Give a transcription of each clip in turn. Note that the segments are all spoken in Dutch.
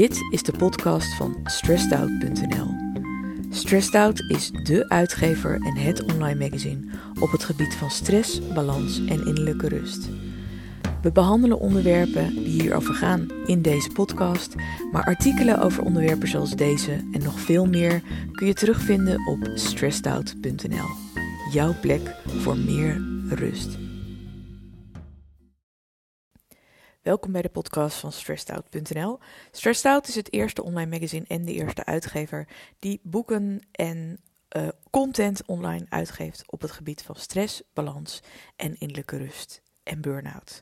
Dit is de podcast van stressedout.nl. Stressed Out is de uitgever en het online magazine op het gebied van stress, balans en innerlijke rust. We behandelen onderwerpen die hierover gaan in deze podcast, maar artikelen over onderwerpen zoals deze en nog veel meer kun je terugvinden op stressedout.nl. Jouw plek voor meer rust. Welkom bij de podcast van StressedOut.nl. Stressed Out is het eerste online magazine en de eerste uitgever die boeken en uh, content online uitgeeft op het gebied van stress, balans en innerlijke rust en burn-out.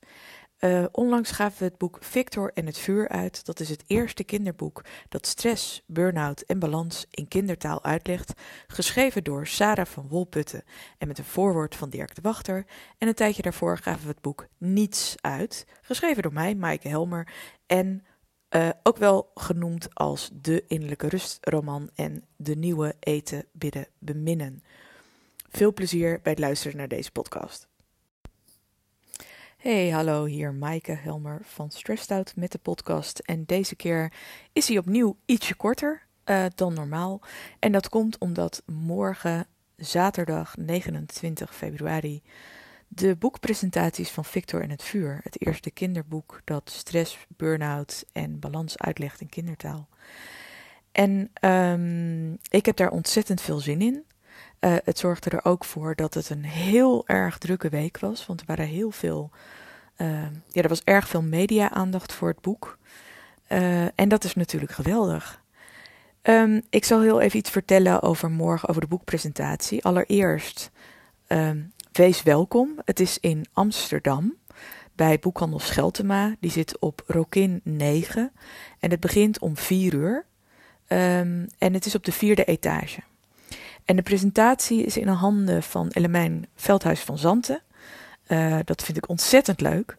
Uh, onlangs gaven we het boek Victor en het vuur uit. Dat is het eerste kinderboek dat stress, burn-out en balans in kindertaal uitlegt. Geschreven door Sarah van Wolputten en met een voorwoord van Dirk de Wachter. En een tijdje daarvoor gaven we het boek Niets uit. Geschreven door mij, Maaike Helmer. En uh, ook wel genoemd als de innerlijke rustroman en de nieuwe eten, bidden, beminnen. Veel plezier bij het luisteren naar deze podcast. Hey, hallo, hier Maaike Helmer van Stressed Out met de podcast. En deze keer is hij opnieuw ietsje korter uh, dan normaal. En dat komt omdat morgen, zaterdag 29 februari, de boekpresentaties van Victor en het Vuur, het eerste kinderboek dat stress, burn-out en balans uitlegt in kindertaal. En um, ik heb daar ontzettend veel zin in. Uh, het zorgde er ook voor dat het een heel erg drukke week was, want er waren heel veel, uh, ja, er was erg veel media-aandacht voor het boek. Uh, en dat is natuurlijk geweldig. Um, ik zal heel even iets vertellen over morgen, over de boekpresentatie. Allereerst, um, wees welkom. Het is in Amsterdam bij Boekhandel Scheltema. Die zit op Rokin 9 en het begint om 4 uur. En het is op de vierde etage. En de presentatie is in de handen van Elemijn Veldhuis van Zanten. Uh, dat vind ik ontzettend leuk.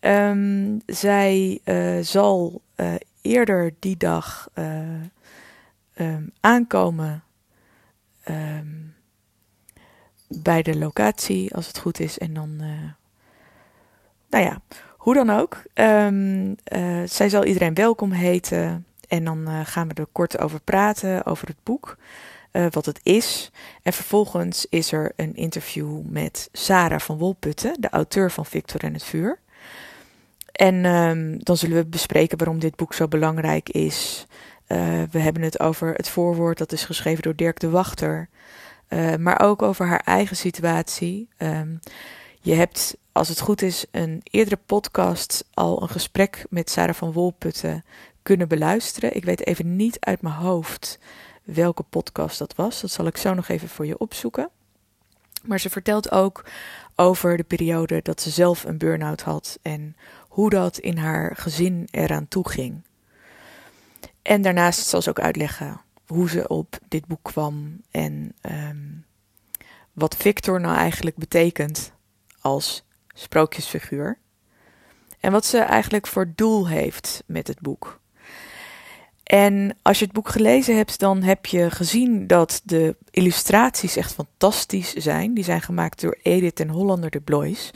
Um, zij uh, zal uh, eerder die dag um, aankomen um, bij de locatie, als het goed is. En dan, nou ja, hoe dan ook. zij zal iedereen welkom heten. En dan gaan we er kort over praten, over het boek uh, wat het is. En vervolgens is er een interview met Sarah van Wolputten, de auteur van Victor en het Vuur. En um, dan zullen we bespreken waarom dit boek zo belangrijk is. Uh, we hebben het over het voorwoord, dat is geschreven door Dirk de Wachter. Uh, maar ook over haar eigen situatie. Um, je hebt, als het goed is, een eerdere podcast al een gesprek met Sarah van Wolputten kunnen beluisteren. Ik weet even niet uit mijn hoofd welke podcast dat was. Dat zal ik zo nog even voor je opzoeken. Maar ze vertelt ook over de periode dat ze zelf een burn-out had en hoe dat in haar gezin eraan toe ging. En daarnaast zal ze ook uitleggen hoe ze op dit boek kwam en um, wat Victor nou eigenlijk betekent als sprookjesfiguur. En wat ze eigenlijk voor doel heeft met het boek. En als je het boek gelezen hebt, dan heb je gezien dat de illustraties echt fantastisch zijn. Die zijn gemaakt door Edith en Hollander de Blois.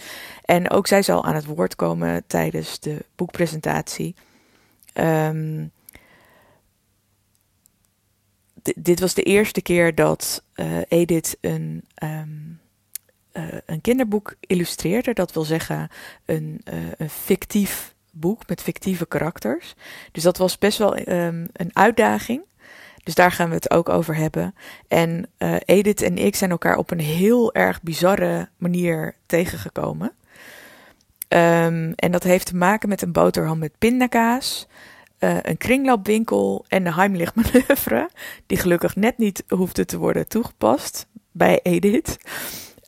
En ook zij zal aan het woord komen tijdens de boekpresentatie. Um, dit was de eerste keer dat uh, Edith een, um, uh, een kinderboek illustreerde. Dat wil zeggen een, uh, een fictief boek met fictieve karakters. Dus dat was best wel um, een uitdaging. Dus daar gaan we het ook over hebben. En uh, Edith en ik zijn elkaar op een heel erg bizarre manier tegengekomen. Um, en dat heeft te maken met een boterham met pindakaas, uh, een kringloopwinkel en de Heimlich-manoeuvre, die gelukkig net niet hoefde te worden toegepast bij Edith.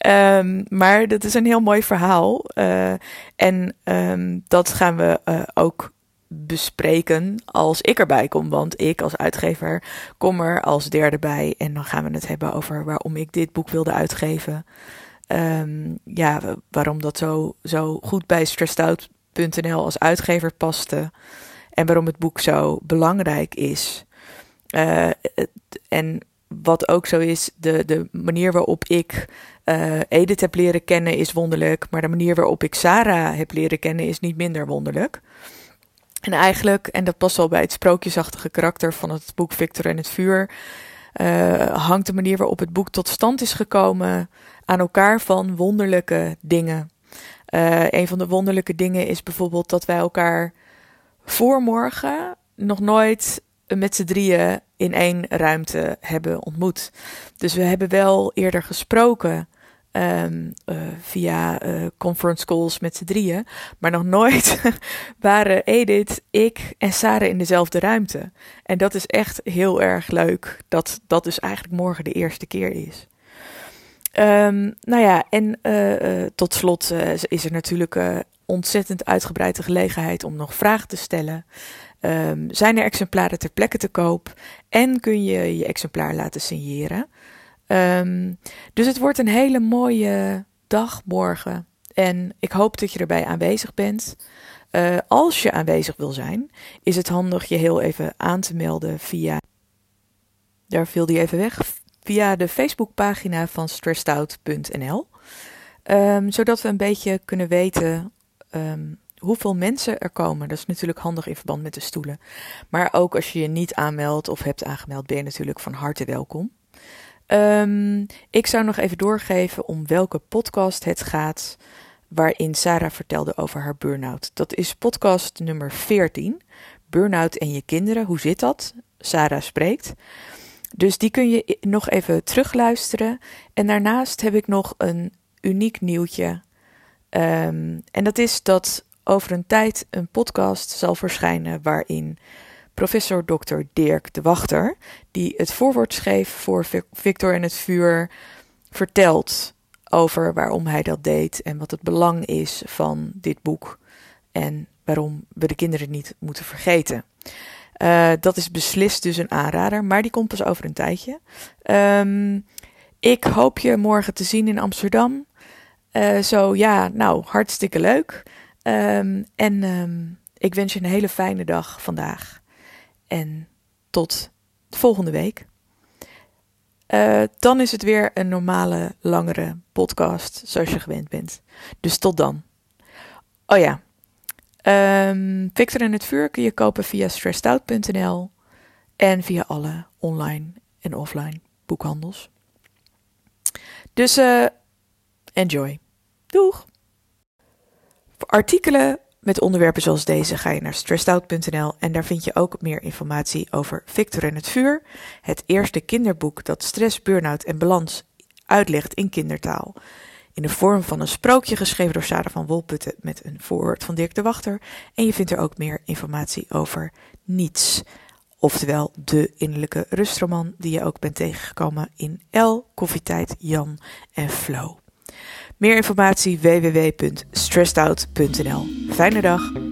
Um, maar dat is een heel mooi verhaal. Uh, en um, dat gaan we uh, ook bespreken als ik erbij kom. Want ik als uitgever kom er als derde bij. En dan gaan we het hebben over waarom ik dit boek wilde uitgeven. Um, ja, waarom dat zo, zo goed bij stressedout.nl als uitgever paste. En waarom het boek zo belangrijk is. Uh, en wat ook zo is, de, de manier waarop ik uh, Edith heb leren kennen is wonderlijk, maar de manier waarop ik Sarah heb leren kennen is niet minder wonderlijk. En eigenlijk, en dat past wel bij het sprookjesachtige karakter van het boek Victor en het vuur, uh, hangt de manier waarop het boek tot stand is gekomen aan elkaar van wonderlijke dingen. Uh, een van de wonderlijke dingen is bijvoorbeeld dat wij elkaar voor morgen nog nooit met z'n drieën in één ruimte hebben ontmoet. Dus we hebben wel eerder gesproken um, uh, via uh, conference calls met z'n drieën. Maar nog nooit waren Edith, ik en Sarah in dezelfde ruimte. En dat is echt heel erg leuk. Dat dat dus eigenlijk morgen de eerste keer is. Um, nou ja, en uh, tot slot is er natuurlijk ontzettend uitgebreide gelegenheid om nog vragen te stellen. Um, zijn er exemplaren ter plekke te koop? En kun je je exemplaar laten signeren? Um, dus het wordt een hele mooie dag morgen. En ik hoop dat je erbij aanwezig bent. Uh, als je aanwezig wil zijn, is het handig je heel even aan te melden via. Daar viel die even weg. Via de Facebookpagina van stressedout.nl. Um, zodat we een beetje kunnen weten hoeveel mensen er komen. Dat is natuurlijk handig in verband met de stoelen. Maar ook als je je niet aanmeldt of hebt aangemeld, ben je natuurlijk van harte welkom. Um, ik zou nog even doorgeven om welke podcast het gaat waarin Sarah vertelde over haar burn-out. Dat is podcast nummer 14. Burn-out en je kinderen, hoe zit dat? Sarah spreekt. Dus die kun je nog even terugluisteren. En daarnaast heb ik nog een uniek nieuwtje. Um, en dat is dat over een tijd een podcast zal verschijnen waarin professor Dr. Dirk de Wachter, die het voorwoord schreef voor Victor en het vuur, vertelt over waarom hij dat deed en wat het belang is van dit boek en waarom we de kinderen niet moeten vergeten. Uh, dat is beslist dus een aanrader, maar die komt pas over een tijdje. Um, ik hoop je morgen te zien in Amsterdam. Uh, zo ja, nou, hartstikke leuk. Um, en um, ik wens je een hele fijne dag vandaag. En tot volgende week. Uh, dan is het weer een normale, langere podcast, zoals je gewend bent. Dus tot dan. Oh ja. Um, Victor en het vuur kun je kopen via stressedout.nl en via alle online en offline boekhandels. Dus uh, enjoy. Doeg! Artikelen met onderwerpen zoals deze ga je naar stressedout.nl en daar vind je ook meer informatie over Victor en het vuur, het eerste kinderboek dat stress, burn-out en balans uitlegt in kindertaal. In de vorm van een sprookje geschreven door Sarah van Wolputten met een voorwoord van Dirk de Wachter. En je vindt er ook meer informatie over niets. Oftewel de innerlijke rustroman die je ook bent tegengekomen in L, Koffietijd, Jan en Flow. Meer informatie www.stressedout.nl. Fijne dag.